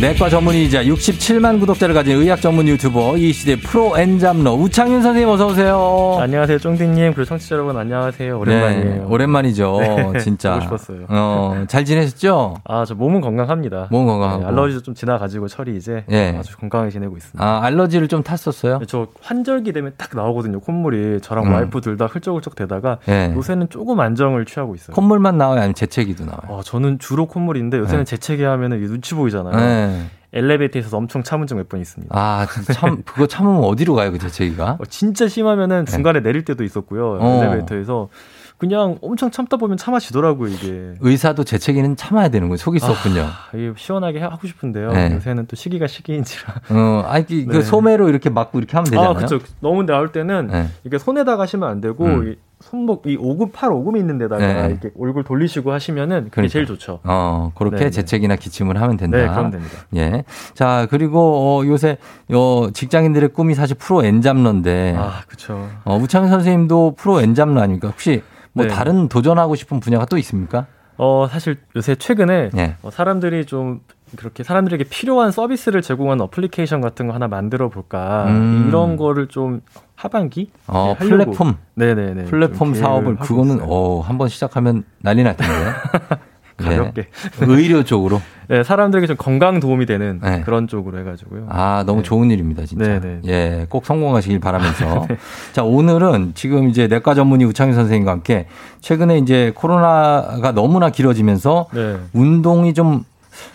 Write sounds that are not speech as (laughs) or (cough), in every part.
내과 전문의이자 67만 구독자를 가진 의학 전문 유튜버 이 시대 프로 엔잡러 우창윤 선생님 어서 오세요. 안녕하세요, 쫑디님. 그리고 청취자 여러분 안녕하세요. 오랜만이에요. 네, 오랜만이죠. 네, (laughs) 진짜. 보고 싶었어요. 어, 잘 지내셨죠? 아, 저 몸은 건강합니다. 몸 건강하고. 네, 알러지도 좀 지나가지고 철이 이제 네. 아주 건강하게 지내고 있습니다. 아, 알러지를 좀 탔었어요? 네, 저 환절기 되면 딱 나오거든요. 콧물이 저랑 음. 와이프 둘다 훌쩍훌쩍 대다가 네. 요새는 조금 안정을 취하고 있어요. 콧물만 나와요, 아니면 재채기도 나와요? 아, 저는 주로 콧물인데 요새는 네. 재채기 하면은 눈치 보이잖아요. 엘리베이터에서 엄청 참은 적 몇 번 있습니다. 아, 참, (laughs) 그거 참으면 어디로 가요, 그 재채기가? 어, 진짜 심하면은 중간에 네. 내릴 때도 있었고요. 어. 엘리베이터에서. 그냥 엄청 참다 보면 참아지더라고요, 이게. 의사도 재채기는 참아야 되는 거예요. 수 아, 없군요. 시원하게 하고 싶은데요. 네. 요새는 또 시기가 시기인지라. 어, 아니, 그, 그 네. 소매로 이렇게 막고 이렇게 하면 되잖아요. 아, 그렇죠. 너무 나올 때는 네. 이게 손에다 가시면 안 되고, 음. 손목 이 오금 팔 오금 있는 데다가 네. 이렇게 얼굴 돌리시고 하시면은 그게 그러니까. 제일 좋죠. 어 그렇게 네, 네. 재채기나 기침을 하면 된다. 네, 그럼 됩니다. 예. 자 그리고 어, 요새 어, 직장인들의 꿈이 사실 프로 엔잡러인데. 아 그렇죠. 어, 우창 선생님도 프로 엔잡러 아닙니까? 혹시 뭐 네. 다른 도전하고 싶은 분야가 또 있습니까? 어 사실 요새 최근에 네. 어, 사람들이 좀 그렇게 사람들에게 필요한 서비스를 제공하는 어플리케이션 같은 거 하나 만들어 볼까 음. 이런 거를 좀 하반기 어, 네, 플랫폼 네네네 플랫폼 사업을 그거는 어 한번 시작하면 난리 날 텐데 (laughs) 가볍게. 네. 의료 쪽으로. (laughs) 네, 사람들에게 좀 건강 도움이 되는 네. 그런 쪽으로 해가지고요. 아, 너무 네. 좋은 일입니다, 진짜. 네네. 네. 예, 꼭 성공하시길 바라면서. (laughs) 네. 자, 오늘은 지금 이제 내과 전문의 우창희 선생님과 함께 최근에 이제 코로나가 너무나 길어지면서 네. 운동이 좀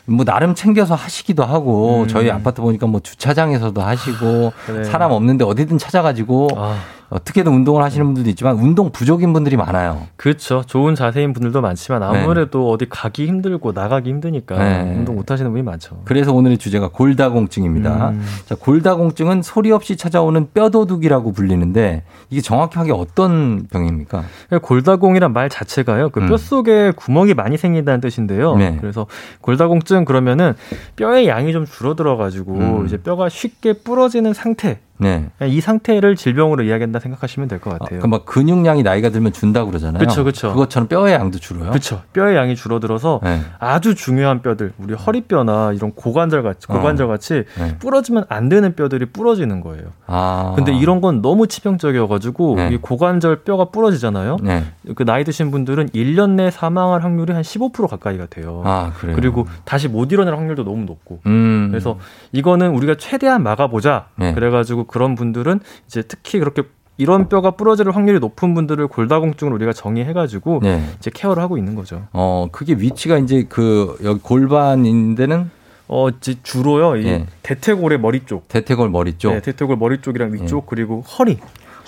뭐 나름 챙겨서 하시기도 하고 음. 저희 아파트 보니까 뭐 주차장에서도 하시고 그래. 사람 없는데 어디든 찾아가지고 아. 어떻게든 운동을 하시는 분들도 있지만 운동 부족인 분들이 많아요. 그렇죠. 좋은 자세인 분들도 많지만 네. 아무래도 네. 어디 가기 힘들고 나가기 힘드니까 네. 운동 못 하시는 분이 많죠. 그래서 오늘의 주제가 골다공증입니다. 음. 자, 골다공증은 소리 없이 찾아오는 뼈도둑이라고 불리는데 이게 정확하게 어떤 병입니까? 골다공이란 말 자체가요. 그 음. 뼈속에 구멍이 많이 생긴다는 뜻인데요. 네. 그래서 골다공증 그러면은 뼈의 양이 좀 줄어들어 가지고 음. 이제 뼈가 쉽게 부러지는 상태 네. 이 상태를 질병으로 이야기한다 생각하시면 될 것 같아요. 아, 그럼 막 근육량이 나이가 들면 준다 그러잖아요. 그렇죠, 그렇죠. 그것처럼 뼈의 양도 줄어요. 그렇죠. 뼈의 양이 줄어들어서 네. 아주 중요한 뼈들, 우리 허리뼈나 이런 고관절 같이 고관절 같이 어. 네. 부러지면 안 되는 뼈들이 부러지는 거예요. 아. 근데 이런 건 너무 치명적이어가지고 네. 이 고관절 뼈가 부러지잖아요. 네. 그 나이 드신 분들은 1년 내 사망할 확률이 한 15% 가까이가 돼요. 아, 그래요. 그리고 다시 못 일어날 확률도 너무 높고. 음. 그래서 이거는 우리가 최대한 막아보자. 네. 그래가지고 그런 분들은 이제 특히 그렇게 이런 뼈가 부러질 확률이 높은 분들을 골다공증으로 우리가 정의해가지고 네. 이제 케어를 하고 있는 거죠. 어, 그게 위치가 이제 그 여기 골반인데는 어, 이제 주로요. 이 네. 대퇴골의 머리 쪽. 대퇴골 머리 쪽. 네, 대퇴골 머리 쪽이랑 위쪽 네. 그리고 허리.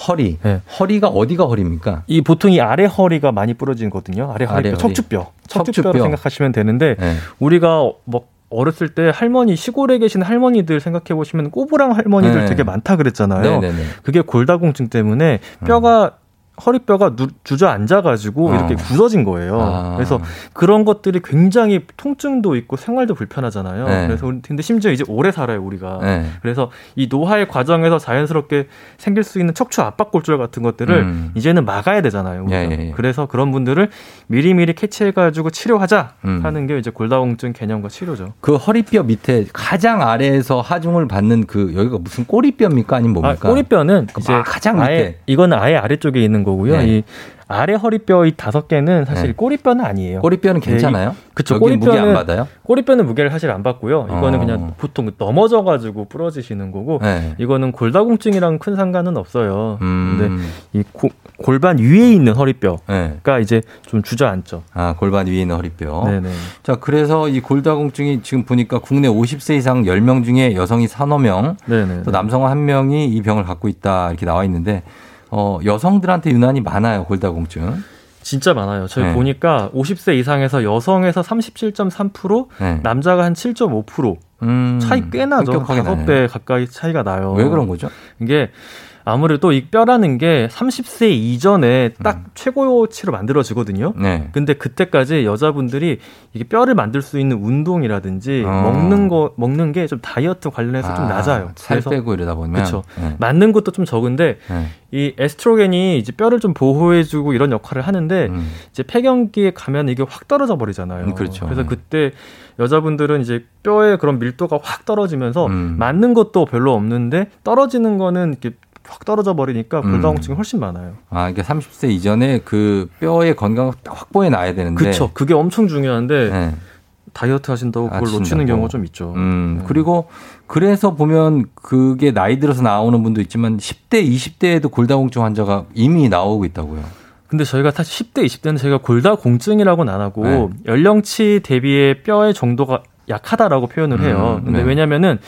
허리. 네. 허리가 어디가 허리입니까? 이 보통 이 아래 허리가 많이 부러지거든요. 아래 허리뼈, 아래 척추뼈. 척추뼈로 척추뼈. 생각하시면 되는데 네. 우리가 뭐 어렸을 때 할머니 시골에 계신 할머니들 생각해 보시면 꼬부랑 할머니들 네. 되게 많다 그랬잖아요. 네네네. 네, 네. 그게 골다공증 때문에 뼈가 음. 허리뼈가 누, 주저앉아가지고 어. 이렇게 굳어진 거예요. 아. 그래서 그런 것들이 굉장히 통증도 있고 생활도 불편하잖아요. 네. 그래서 근데 심지어 이제 오래 살아요 우리가. 네. 그래서 이 노화의 과정에서 자연스럽게 생길 수 있는 척추 압박골절 같은 것들을 음. 이제는 막아야 되잖아요. 예, 예, 예. 그래서 그런 분들을 미리미리 캐치해가지고 치료하자 음. 하는 게 이제 골다공증 개념과 치료죠. 그 허리뼈 밑에 가장 아래에서 하중을 받는 그 여기가 무슨 꼬리뼈입니까 아니면 뭡니까? 아, 꼬리뼈는 그 이제 가장 밑에 이거는 아예 아래쪽에 있는 거고요. 네. 이 아래 허리뼈 이 다섯 개는 사실 네. 꼬리뼈는 아니에요. 꼬리뼈는 네, 괜찮아요? 네, 그쵸. 꼬리뼈는 무게 안 받아요? 꼬리뼈는 무게를 사실 안 받고요. 이거는 어. 그냥 보통 넘어져 가지고 부러지시는 거고 네. 이거는 골다공증이랑 큰 상관은 없어요. 음. 근데 이 고, 골반 위에 있는 허리뼈가 네. 이제 좀 주저앉죠. 아, 골반 위에 있는 허리뼈. 네네. 자, 그래서 이 골다공증이 지금 보니까 국내 50세 이상 10명 중에 여성이 3여 명, 네네. 또 남성 1명이 이 병을 갖고 있다 이렇게 나와 있는데 어, 여성들한테 유난히 많아요, 골다공증. 진짜 많아요. 저희 네. 보니까 50세 이상에서 여성에서 37.3%, 네. 남자가 한 7.5%. 음, 차이 꽤 나죠. 다섯 배 가까이 차이가 나요. 왜 그런 거죠? 이게 아무래도 이 뼈라는 게 30세 이전에 딱 음. 최고치로 만들어지거든요. 네. 근데 그때까지 여자분들이 이게 뼈를 만들 수 있는 운동이라든지 어. 먹는 거 먹는 게 좀 다이어트 관련해서 아, 좀 낮아요. 살 빼고 이러다 보면 그렇죠. 네. 맞는 것도 좀 적은데 네. 이 에스트로겐이 이제 뼈를 좀 보호해주고 이런 역할을 하는데 음. 이제 폐경기에 가면 이게 확 떨어져 버리잖아요. 음, 그렇죠. 그래서 네. 그때 여자분들은 이제 뼈의 그런 밀도가 확 떨어지면서 음. 맞는 것도 별로 없는데 떨어지는 거는 이렇게 확 떨어져 버리니까 골다공증이 음. 훨씬 많아요. 아, 이게 30세 이전에 그 뼈의 건강을 확보해 놔야 되는데. 그렇죠. 그게 엄청 중요한데 네. 다이어트 하신다고 그걸 아, 놓치는 경우가 좀 있죠. 음, 네. 그리고 그래서 보면 그게 나이 들어서 나오는 분도 있지만 10대, 20대에도 골다공증 환자가 이미 나오고 있다고요. 근데 저희가 사실 10대, 20대는 저희가 골다공증이라고는 안 하고 네. 연령치 대비의 뼈의 정도가 약하다라고 표현을 해요. 음, 근데 네. 왜냐면은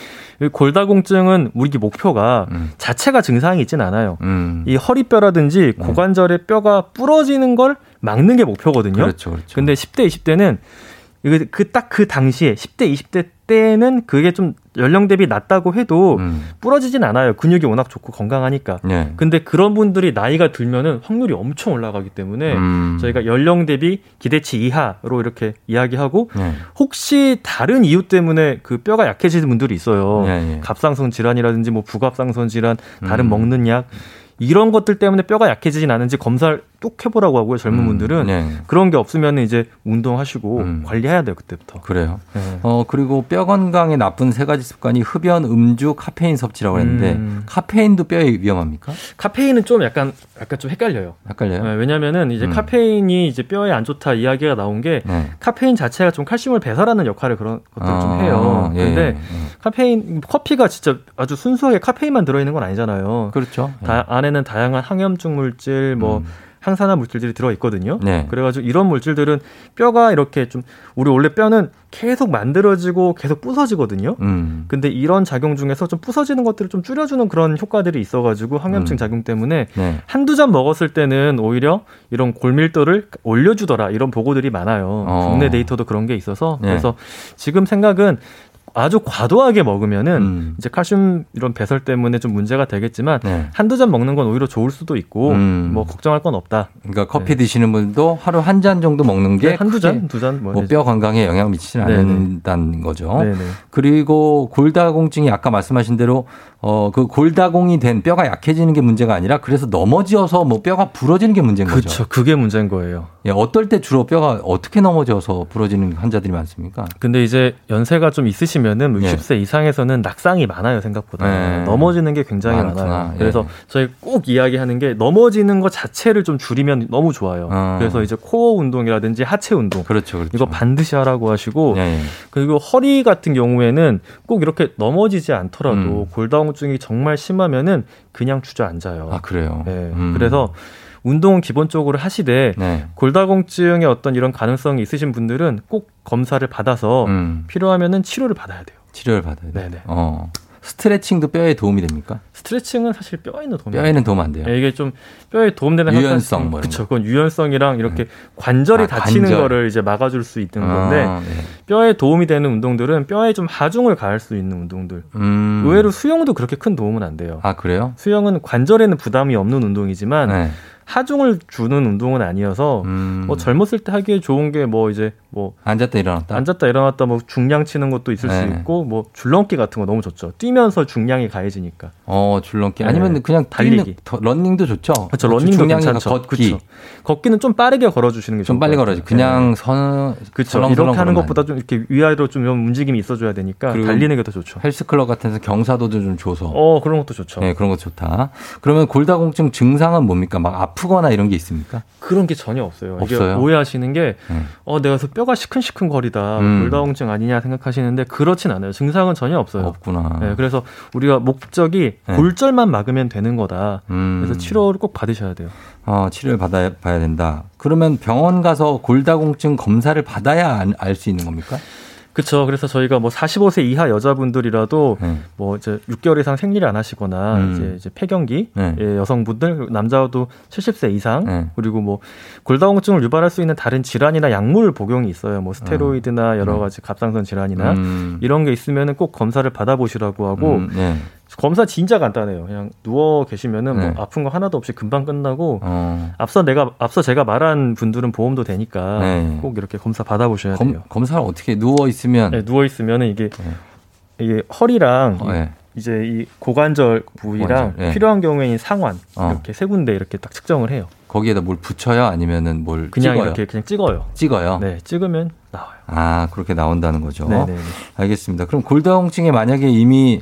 골다공증은 우리 목표가 음. 자체가 증상이 있진 않아요. 음. 이 허리뼈라든지 네. 고관절의 뼈가 부러지는 걸 막는 게 목표거든요. 그렇죠, 그렇죠. 근데 10대, 20대는 그 딱그 그 당시에 10대, 20대 때는 그게 좀 연령 대비 낮다고 해도 음. 부러지진 않아요. 근육이 워낙 좋고 건강하니까. 네. 근데 그런 분들이 나이가 들면은 확률이 엄청 올라가기 때문에 음. 저희가 연령 대비 기대치 이하로 이렇게 이야기하고 네. 혹시 다른 이유 때문에 그 뼈가 약해지는 분들이 있어요. 네, 네. 갑상선 질환이라든지 뭐 부갑상선 질환, 다른 음. 먹는 약 이런 것들 때문에 뼈가 약해지진 않은지 검사를 뚝 해보라고 하고요. 젊은 음, 분들은 네. 그런 게 없으면 이제 운동하시고 음. 관리해야 돼요 그때부터. 그래요. 네. 어 그리고 뼈 건강에 나쁜 세 가지 습관이 흡연, 음주, 카페인 섭취라고 했는데 음. 카페인도 뼈에 위험합니까? 카페인은 좀 약간 약간 좀 헷갈려요. 헷갈려요. 네, 왜냐면은 이제 음. 카페인이 이제 뼈에 안 좋다 이야기가 나온 게 네. 카페인 자체가 좀 칼슘을 배설하는 역할을 그런 것들을 아, 좀 해요. 예, 근데 예, 예. 카페인 커피가 진짜 아주 순수하게 카페인만 들어있는 건 아니잖아요. 그렇죠. 다, 안에는 다양한 항염증 물질 뭐 음. 항산화 물질들이 들어 있거든요. 네. 그래가지고 이런 물질들은 뼈가 이렇게 좀 우리 원래 뼈는 계속 만들어지고 계속 부서지거든요. 음. 근데 이런 작용 중에서 좀 부서지는 것들을 좀 줄여주는 그런 효과들이 있어가지고 항염증 음. 작용 때문에 네. 한두 잔 먹었을 때는 오히려 이런 골밀도를 올려주더라 이런 보고들이 많아요. 어. 국내 데이터도 그런 게 있어서 네. 그래서 지금 생각은 아주 과도하게 먹으면은 음. 이제 칼슘 이런 배설 때문에 좀 문제가 되겠지만 네. 한두 잔 먹는 건 오히려 좋을 수도 있고 음. 뭐 걱정할 건 없다. 그러니까 커피 네. 드시는 분도 하루 한 잔 정도 먹는 게 네, 한두 잔, 두 잔, 뭐 뼈 건강에 영향을 미치지는 네, 네. 않는다는 거죠. 네네. 그리고 골다공증이 아까 말씀하신 대로 어, 그 골다공이 된 뼈가 약해지는 게 문제가 아니라 그래서 넘어져서 뭐 뼈가 부러지는 게 문제인 거죠. 그렇죠. 그게 문제인 거예요. 예, 어떨 때 주로 뼈가 어떻게 넘어져서 부러지는 환자들이 많습니까? 근데 이제 연세가 좀 있으 시면은 60세 예. 이상에서는 낙상이 많아요, 생각보다. 예. 넘어지는 게 굉장히 많구나. 많아요. 예. 그래서 저희 꼭 이야기하는 게 넘어지는 것 자체를 좀 줄이면 너무 좋아요. 어. 그래서 이제 코어 운동이라든지 하체 운동. 그렇죠, 그렇죠. 이거 반드시 하라고 하시고 예, 예. 그리고 허리 같은 경우에는 꼭 이렇게 넘어지지 않더라도 음. 골다공 골다공증이 정말 심하면은 그냥 주저앉아요. 아 그래요. 네. 음. 그래서 운동은 기본적으로 하시되 네. 골다공증의 어떤 이런 가능성이 있으신 분들은 꼭 검사를 받아서 음. 필요하면은 치료를 받아야 돼요. 치료를 받아야 돼요. 네네. 어. 스트레칭도 뼈에 도움이 됩니까? 스트레칭은 사실 뼈에는 도움이 뼈에는 도움 안 돼요. 네, 이게 좀 뼈에 도움되는 유연성 뭐 그렇죠. 그건 유연성이랑 이렇게 네. 관절이 아, 다치는 관절. 거를 이제 막아줄 수 있는 아, 건데 네. 뼈에 도움이 되는 운동들은 뼈에 좀 하중을 가할 수 있는 운동들. 음. 의외로 수영도 그렇게 큰 도움은 안 돼요. 아 그래요? 수영은 관절에는 부담이 없는 운동이지만 네. 하중을 주는 운동은 아니어서 음. 뭐 젊었을 때 하기에 좋은 게 뭐 이제 뭐 앉았다 일어났다 앉았다 일어났다 뭐 중량 치는 것도 있을 네. 수 있고 뭐 줄넘기 같은 거 너무 좋죠. 뛰면서 중량이 가해지니까. 어 줄넘기 네. 아니면 그냥 달리기, 뛰는, 러닝도 좋죠. 그렇죠. 러닝도 괜찮죠. 걷기. 그쵸. 걷기는 좀 빠르게 걸어주시는 게 좀 빨리 걸어지. 그냥 네. 선 그렇죠. 이렇게 하는 것보다 좀 이렇게 위아래로 좀 움직임이 있어줘야 되니까 달리는 게 더 좋죠. 헬스클럽 같은 데서 경사도도 좀 줘서. 어 그런 것도 좋죠. 네 그런 것 좋다. 그러면 골다공증 증상은 뭡니까? 막 아프 거나 이런 게 있습니까? 그런 게 전혀 없어요. 없어요? 오해하시는 게, 네. 어, 내가 뼈가 시큰시큰 거리다. 음. 골다공증 아니냐 생각하시는데, 그렇진 않아요. 증상은 전혀 없어요. 없구나. 네, 그래서 우리가 목적이 네. 골절만 막으면 되는 거다. 음. 그래서 치료를 꼭 받으셔야 돼요. 어, 치료를 받아야 봐야 된다. 그러면 병원 가서 골다공증 검사를 받아야 알 수 있는 겁니까? 그렇죠. 그래서 저희가 뭐 45세 이하 여자분들이라도 네. 뭐 이제 6개월 이상 생리를 안 하시거나 음. 이제, 이제 폐경기 네. 예, 여성분들 남자도 70세 이상 네. 그리고 뭐 골다공증을 유발할 수 있는 다른 질환이나 약물 복용이 있어요. 뭐 스테로이드나 음. 여러 네. 가지 갑상선 질환이나 음. 이런 게 있으면은 꼭 검사를 받아보시라고 하고 음. 네. 검사 진짜 간단해요. 그냥 누워 계시면은 뭐 네. 뭐 아픈 거 하나도 없이 금방 끝나고 어. 앞서 내가 앞서 제가 말한 분들은 보험도 되니까 네. 꼭 이렇게 검사 받아보셔야 검, 돼요. 검사를 어떻게 누워 있으면? 네, 누워 있으면은 이게 네. 이게 허리랑 어, 네. 이제 이 고관절 부위랑 고관절, 네. 필요한 경우에는 상완 어. 이렇게 세 군데 이렇게 딱 측정을 해요. 거기에다 뭘 붙여요? 아니면은 뭘 그냥 찍어요? 이렇게 그냥 찍어요. 찍어요. 네, 찍으면 나와요. 아 그렇게 나온다는 거죠. 네, 네. 알겠습니다. 그럼 골다공증에 만약에 이미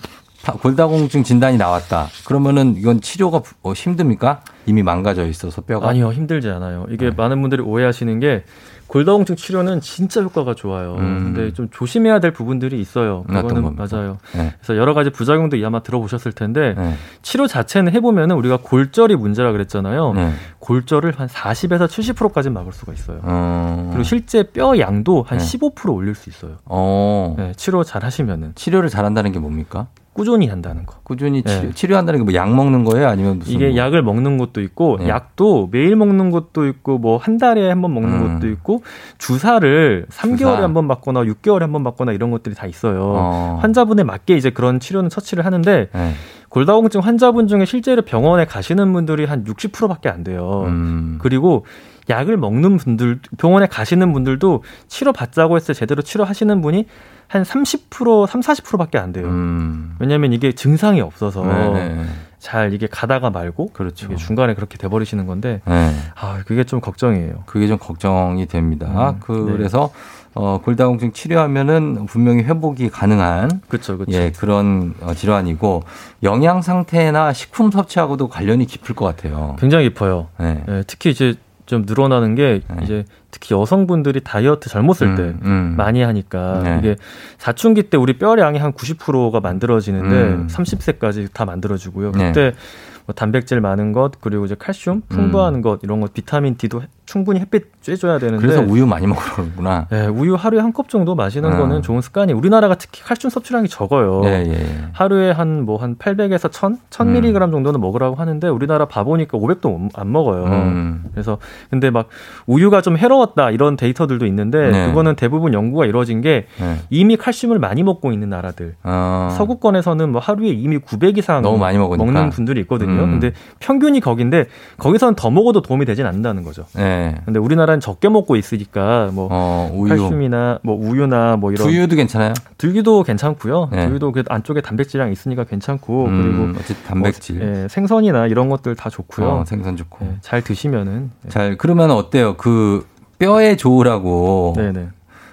골다공증 진단이 나왔다. 그러면은 이건 치료가 어, 힘듭니까? 이미 망가져 있어서 뼈가 아니요 힘들지 않아요. 이게 네. 많은 분들이 오해하시는 게 골다공증 치료는 진짜 효과가 좋아요. 음. 근데 좀 조심해야 될 부분들이 있어요. 그거는 맞아요. 네. 그래서 여러 가지 부작용도 아마 들어보셨을 텐데 네. 치료 자체는 해보면은 우리가 골절이 문제라 그랬잖아요. 네. 골절을 한 40에서 70%까지 막을 수가 있어요. 어. 그리고 실제 뼈 양도 한 15% 올릴 수 있어요. 어. 네, 치료 잘 하시면은 치료를 잘한다는 게 뭡니까? 꾸준히 한다는 거. 꾸준히 치료, 네. 치료한다는 게 뭐 약 먹는 거예요? 아니면 무슨 이게 뭐. 약을 먹는 것도 있고 네. 약도 매일 먹는 것도 있고 뭐 한 달에 한 번 먹는 음. 것도 있고 주사를 3개월에 주사. 한번 맞거나 6개월에 한 번 맞거나 이런 것들이 다 있어요. 어. 환자분에 맞게 이제 그런 치료는 처치를 하는데 네. 골다공증 환자분 중에 실제로 병원에 가시는 분들이 한 60%밖에 안 돼요. 음. 그리고 약을 먹는 분들 병원에 가시는 분들도 치료 받자고 했을 때 제대로 치료하시는 분이 한 30%, 3, 40%밖에 안 돼요. 음. 왜냐하면 이게 증상이 없어서 네네. 잘 이게 가다가 말고 그렇죠. 중간에 그렇게 돼버리시는 건데 네. 아 그게 좀 걱정이에요. 그게 좀 걱정이 됩니다. 음, 그래서 네. 어, 골다공증 치료하면은 분명히 회복이 가능한 그렇죠, 그렇죠. 예, 그런 어, 질환이고 영양 상태나 식품 섭취하고도 관련이 깊을 것 같아요. 굉장히 깊어요. 네. 예, 특히 이제 좀 늘어나는 게 네. 이제 특히 여성분들이 다이어트 젊었을 음, 때 음. 많이 하니까 네. 이게 사춘기 때 우리 뼈량이 한 90%가 만들어지는데 음. 30세까지 다 만들어지고요. 네. 그때 네. 뭐 단백질 많은 것 그리고 이제 칼슘 풍부한 음. 것 이런 것 비타민 D도 충분히 햇빛 쬐줘야 되는데 그래서 우유 많이 먹으는구나. 네, 우유 하루에 한 컵 정도 마시는 어. 거는 좋은 습관이 우리나라가 특히 칼슘 섭취량이 적어요. 예, 예. 하루에 한뭐 한 800에서 1000, 1000mg 음. 정도는 먹으라고 하는데 우리나라 바보니까 500도 안 먹어요. 음. 그래서 근데 막 우유가 좀 해로웠다 이런 데이터들도 있는데 네. 그거는 대부분 연구가 이루어진 게 네. 이미 칼슘을 많이 먹고 있는 나라들. 어. 서구권에서는 뭐 하루에 이미 900 이상 너무 많이 먹으니까. 먹는 분들이 있거든요. 음. 근데 평균이 거긴데 거기서는 더 먹어도 도움이 되진 않는다는 거죠. 네. 네. 근데 우리나라는 적게 먹고 있으니까 뭐 어, 우유. 칼슘이나 뭐 우유나 뭐 이런 두유도 괜찮아요? 두유도 괜찮고요. 네. 두유도 그 안쪽에 단백질량 있으니까 괜찮고 음, 그리고 어쨌든 단백질, 뭐, 예, 생선이나 이런 것들 다 좋고요. 어, 생선 좋고 예, 잘 드시면은 예. 잘 그러면 어때요? 그 뼈에 좋으라고 네네.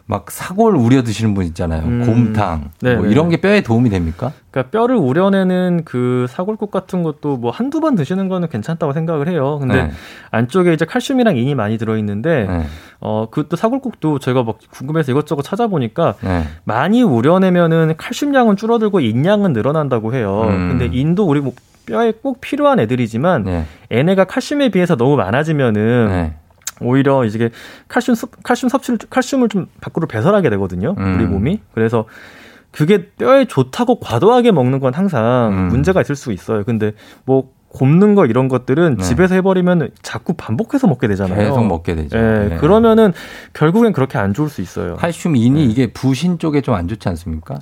막 사골 우려 드시는 분 있잖아요. 음. 곰탕. 네, 뭐 네, 이런 네. 게 뼈에 도움이 됩니까? 그러니까 뼈를 우려내는 그 사골국 같은 것도 뭐 한두 번 드시는 거는 괜찮다고 생각을 해요. 근데 네. 안쪽에 이제 칼슘이랑 인이 많이 들어 있는데 네. 어 그것도 사골국도 제가 막 궁금해서 이것저것 찾아보니까 네. 많이 우려내면은 칼슘량은 줄어들고 인량은 늘어난다고 해요. 음. 근데 인도 우리 뭐 뼈에 꼭 필요한 애들이지만 얘네가 칼슘에 비해서 너무 많아지면은 오히려 이제 칼슘 칼슘 섭취를 칼슘을 좀 밖으로 배설하게 되거든요. 음. 우리 몸이. 그래서 그게 뼈에 좋다고 과도하게 먹는 건 항상 음. 문제가 있을 수 있어요. 근데 뭐 굽는 거 이런 것들은 네. 집에서 해버리면 자꾸 반복해서 먹게 되잖아요. 계속 먹게 되죠. 네. 네. 그러면은 결국엔 그렇게 안 좋을 수 있어요. 칼슘 인이 네. 이게 부신 쪽에 좀 안 좋지 않습니까?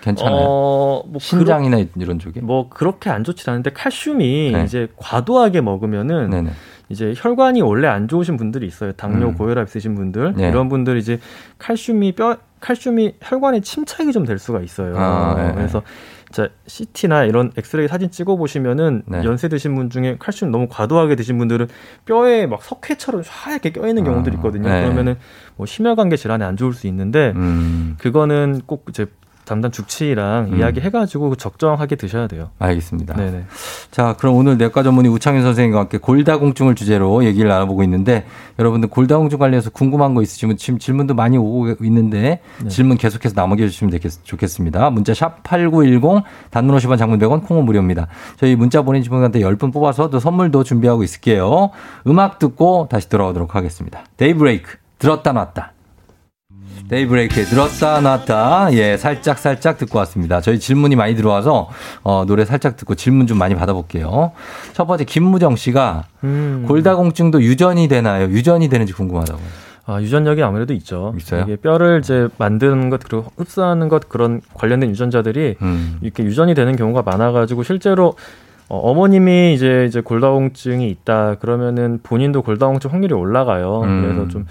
괜찮아요. 어, 뭐 신장이나 그러, 이런 쪽에? 뭐 그렇게 안 좋지 않은데 칼슘이 네. 이제 과도하게 먹으면은 네네. 이제 혈관이 원래 안 좋으신 분들이 있어요. 당뇨, 음. 고혈압 있으신 분들 네. 이런 분들 이제 칼슘이 뼈 칼슘이 혈관에 침착이 좀 될 수가 있어요. 아, 네. 그래서 자 CT나 이런 엑스레이 사진 찍어 보시면은 네. 연세 드신 분 중에 칼슘 너무 과도하게 드신 분들은 뼈에 막 석회처럼 하얗게 껴 있는 경우들이 아, 있거든요. 네. 그러면은 뭐 심혈관계 질환에 안 좋을 수 있는데 음. 그거는 꼭 이제 담당 주치의랑 음. 이야기해가지고 적정하게 드셔야 돼요. 알겠습니다. 네네. 자, 그럼 오늘 내과 전문의 우창윤 선생님과 함께 골다공증을 주제로 얘기를 나눠보고 있는데 여러분들 골다공증 관련해서 궁금한 거 있으시면 지금 질문도 많이 오고 있는데 네. 질문 계속해서 남겨주시면 좋겠습니다. 문자 샵 8910 단문 50원 장문 100원 콩은 무료입니다. 저희 문자 보내주신 분한테 10분 뽑아서 또 선물도 준비하고 있을게요. 음악 듣고 다시 돌아오도록 하겠습니다. 데이브레이크 들었다 놨다. 데이브레이크에 들었다 놨다 예 살짝 살짝 듣고 왔습니다. 저희 질문이 많이 들어와서 어, 노래 살짝 듣고 질문 좀 많이 받아볼게요. 첫 번째 김무정 씨가 음. 골다공증도 유전이 되나요? 유전이 되는지 궁금하다고. 아, 유전력이 아무래도 있죠. 있어요? 이게 뼈를 이제 만드는 것 그리고 흡수하는 것 그런 관련된 유전자들이 음. 이렇게 유전이 되는 경우가 많아가지고 실제로 어, 어머님이 이제 이제 골다공증이 있다 그러면은 본인도 골다공증 확률이 올라가요. 음. 그래서 좀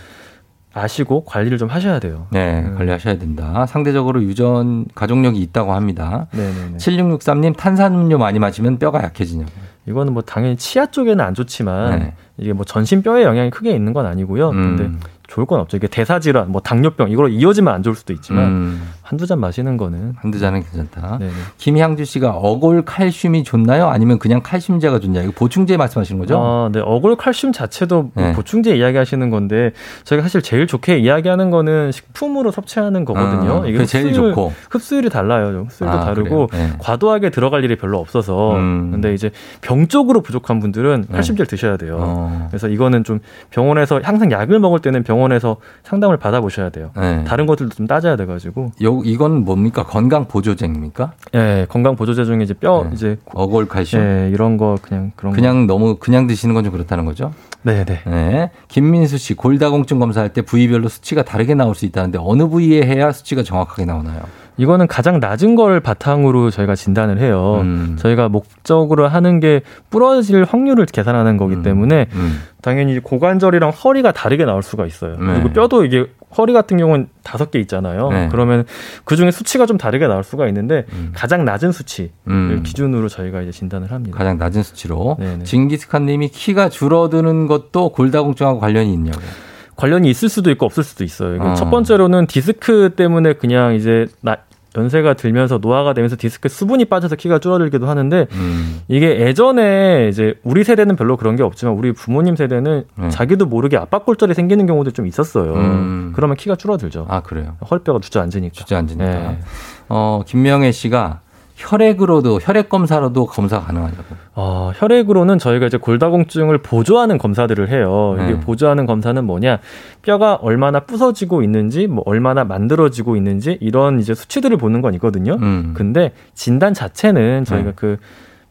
아시고 관리를 좀 하셔야 돼요. 네, 음. 관리하셔야 된다. 상대적으로 유전 가족력이 있다고 합니다. 네네네. 7663님 탄산음료 많이 마시면 뼈가 약해지냐고. 이거는 뭐 당연히 치아 쪽에는 안 좋지만 네. 이게 뭐 전신 뼈에 영향이 크게 있는 건 아니고요. 음. 근데 좋을 건 없죠. 이게 대사질환, 뭐 당뇨병 이걸로 이어지면 안 좋을 수도 있지만 음. 한두 잔 마시는 거는 한두 잔은 괜찮다. 네네. 김향주 씨가 어골 칼슘이 좋나요? 아니면 그냥 칼슘제가 좋냐? 이거 보충제 말씀하시는 거죠? 아, 네. 어골 칼슘 자체도 네. 보충제 이야기하시는 건데 저희가 사실 제일 좋게 이야기하는 거는 식품으로 섭취하는 거거든요. 아, 이게 제일 좋고 흡수율이 달라요. 흡수율도 아, 다르고 네. 과도하게 들어갈 일이 별로 없어서 음. 근데 이제 병적으로 부족한 분들은 네. 칼슘제를 드셔야 돼요. 어. 그래서 이거는 좀 병원에서 항상 약을 먹을 때는 병 원에서 상담을 받아보셔야 돼요. 네. 다른 것들도 좀 따져야 돼가지고. 요 이건 뭡니까? 건강 보조제입니까? 네, 건강 보조제 중에 이제 뼈 네. 이제 어골 칼슘 네, 이런 거 그냥 그런 그냥 거. 너무 그냥 드시는 건 좀 그렇다는 거죠? 네, 네. 네. 김민수 씨 골다공증 검사할 때 부위별로 수치가 다르게 나올 수 있다는데 어느 부위에 해야 수치가 정확하게 나오나요? 이거는 가장 낮은 걸 바탕으로 저희가 진단을 해요. 음. 저희가 목적으로 하는 게 부러질 확률을 계산하는 거기 음. 때문에 음. 당연히 고관절이랑 허리가 다르게 나올 수가 있어요. 네. 그리고 뼈도 이게 허리 같은 경우는 다섯 개 있잖아요. 네. 그러면 그 중에 수치가 좀 다르게 나올 수가 있는데 음. 가장 낮은 수치를 음. 기준으로 저희가 이제 진단을 합니다. 가장 낮은 수치로. 네네. 징기스칸님이 키가 줄어드는 것도 골다공증하고 관련이 있냐고. 관련이 있을 수도 있고 없을 수도 있어요. 어. 첫 번째로는 디스크 때문에 그냥 이제 나, 연세가 들면서 노화가 되면서 디스크 수분이 빠져서 키가 줄어들기도 하는데 음. 이게 예전에 이제 우리 세대는 별로 그런 게 없지만 우리 부모님 세대는 네. 자기도 모르게 압박골절이 생기는 경우도 좀 있었어요. 음. 그러면 키가 줄어들죠. 아 그래요. 허리뼈가 주저앉으니까. 주저앉으니까. 네. 어 김명애 씨가 혈액으로도 혈액 검사로도 검사 가능하냐고. 어, 혈액으로는 저희가 이제 골다공증을 보조하는 검사들을 해요. 이게 네. 보조하는 검사는 뭐냐? 뼈가 얼마나 부서지고 있는지, 뭐 얼마나 만들어지고 있는지 이런 이제 수치들을 보는 건 있거든요. 음. 근데 진단 자체는 저희가 네.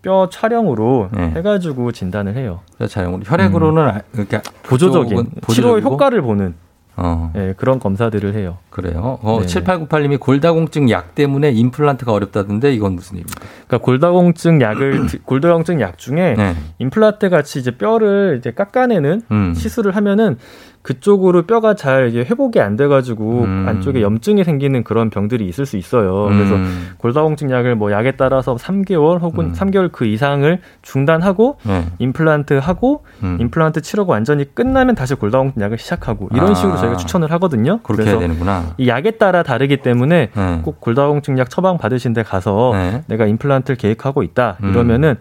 그뼈 촬영으로 네. 해가지고 진단을 해요. 뼈 촬영으로 혈액으로는 음. 이렇게 보조적인 치료 효과를 보는 어. 네, 그런 검사들을 해요. 그래요. 어, 7898님이 골다공증 약 때문에 임플란트가 어렵다던데 이건 무슨 일입니까? 그러니까 골다공증 약을 (clears throat) 골다공증 약 중에 네. 임플란트 같이 이제 뼈를 이제 깎아내는 음. 시술을 하면은 그쪽으로 뼈가 잘 이게 회복이 안 돼가지고 음. 안쪽에 염증이 생기는 그런 병들이 있을 수 있어요. 그래서 음. 골다공증 약을 뭐 약에 따라서 3개월 혹은 음. 3개월 그 이상을 중단하고 네. 임플란트 하고 음. 임플란트 치료가 완전히 끝나면 다시 골다공증 약을 시작하고 이런 아. 식으로 저희가 추천을 하거든요. 그렇게 해야 되는구나. 이 약에 따라 다르기 때문에 네. 꼭 골다공증 약 처방 받으신 데 가서 네. 내가 임플란트를 계획하고 있다 음. 이러면은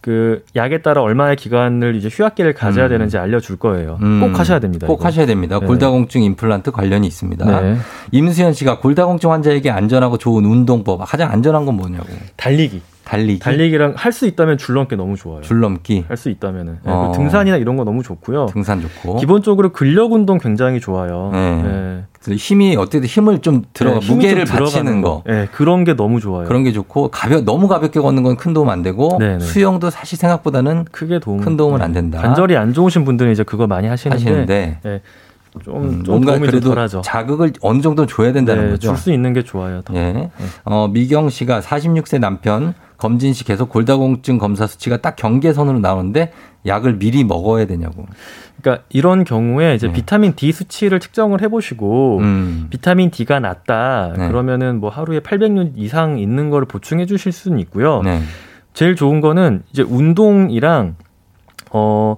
그 약에 따라 얼마의 기간을 이제 휴학기를 가져야 음. 되는지 알려줄 거예요. 음. 꼭 하셔야 됩니다. 꼭 이거. 하셔야 됩니다. 네. 골다공증 임플란트 관련이 있습니다. 네. 임수현 씨가 골다공증 환자에게 안전하고 좋은 운동법 가장 안전한 건 뭐냐고. 달리기. 달리기. 달리기랑 할 수 있다면 줄넘기 너무 좋아요. 줄넘기. 할 수 있다면은. 네, 어. 등산이나 이런 거 너무 좋고요. 등산 좋고. 기본적으로 근력 운동 굉장히 좋아요. 네. 네. 힘이 어떻게 힘을 좀 들어가 네, 무게를 받치는 거. 네, 그런 게 너무 좋아요. 그런 게 좋고 가벼 너무 가볍게 걷는 건 큰 도움 안 되고 네네. 네. 수영도 사실 생각보다는 크게 도움 큰 도움은 네. 안 된다. 관절이 안 좋으신 분들은 이제 그거 많이 하시는데, 하시는데 네. 좀, 음, 좀 뭔가 그래도 덜하죠. 자극을 어느 정도 줘야 된다는 네, 거죠. 줄 수 있는 게 좋아요. 더. 예. 네. 어, 미경 씨가 46세 남편 검진 시 계속 골다공증 검사 수치가 딱 경계선으로 나오는데 약을 미리 먹어야 되냐고. 그러니까 이런 경우에 이제 네. 비타민 D 수치를 측정을 해보시고 음. 비타민 D가 낮다 네. 그러면은 뭐 하루에 800유 이상 있는 거를 보충해 주실 수는 있고요. 네. 제일 좋은 거는 이제 운동이랑 어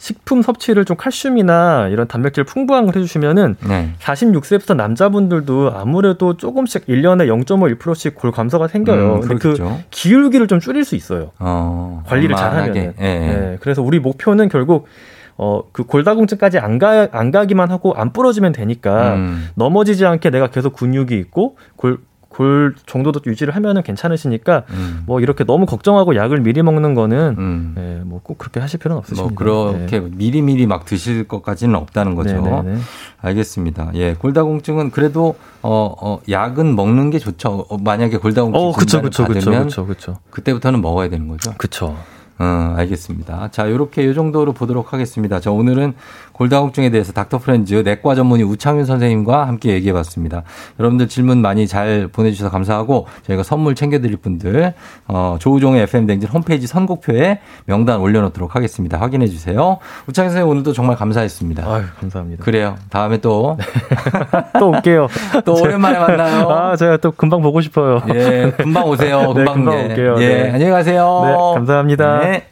식품 섭취를 좀 칼슘이나 이런 단백질 풍부한 걸 해주시면은 네. 46세부터 남자분들도 아무래도 조금씩 1년에 0.51%씩 골 감소가 생겨요. 음, 근데 그 기울기를 좀 줄일 수 있어요. 어, 관리를 잘 하면. 예. 네. 그래서 우리 목표는 결국 어, 그 골다공증까지 안 가, 안 가기만 하고 안 부러지면 되니까 음. 넘어지지 않게 내가 계속 근육이 있고 골, 골 정도도 유지를 하면은 괜찮으시니까 음. 뭐 이렇게 너무 걱정하고 약을 미리 먹는 거는 음. 네, 뭐꼭 그렇게 하실 필요는 없으십니다. 뭐 그렇게 네. 미리 미리 막 드실 것까지는 없다는 거죠. 네네네. 네, 네. 알겠습니다. 예, 골다공증은 그래도 어, 어 약은 먹는 게 좋죠. 어, 만약에 골다공증 어, 그쵸, 그쵸, 받으면 그쵸, 그쵸, 그쵸. 그때부터는 먹어야 되는 거죠. 그렇죠. 어, 알겠습니다. 자, 이렇게 이 정도로 보도록 하겠습니다. 자, 오늘은 골다공증에 대해서 닥터 프렌즈 내과 전문의 우창윤 선생님과 함께 얘기해 봤습니다. 여러분들 질문 많이 잘 보내주셔서 감사하고 저희가 선물 챙겨드릴 분들, 어, 조우종의 FM댕진 홈페이지 선곡표에 명단 올려놓도록 하겠습니다. 확인해 주세요. 우창윤 선생님 오늘도 정말 감사했습니다. 아유, 감사합니다. 그래요. 다음에 또. (laughs) 또 올게요. (laughs) 또 오랜만에 만나요. 아, 제가 또 금방 보고 싶어요. 예, 금방 오세요. 금방, (laughs) 네, 금방 올게요. 예, 네. 안녕히 가세요. 네, 감사합니다. 네.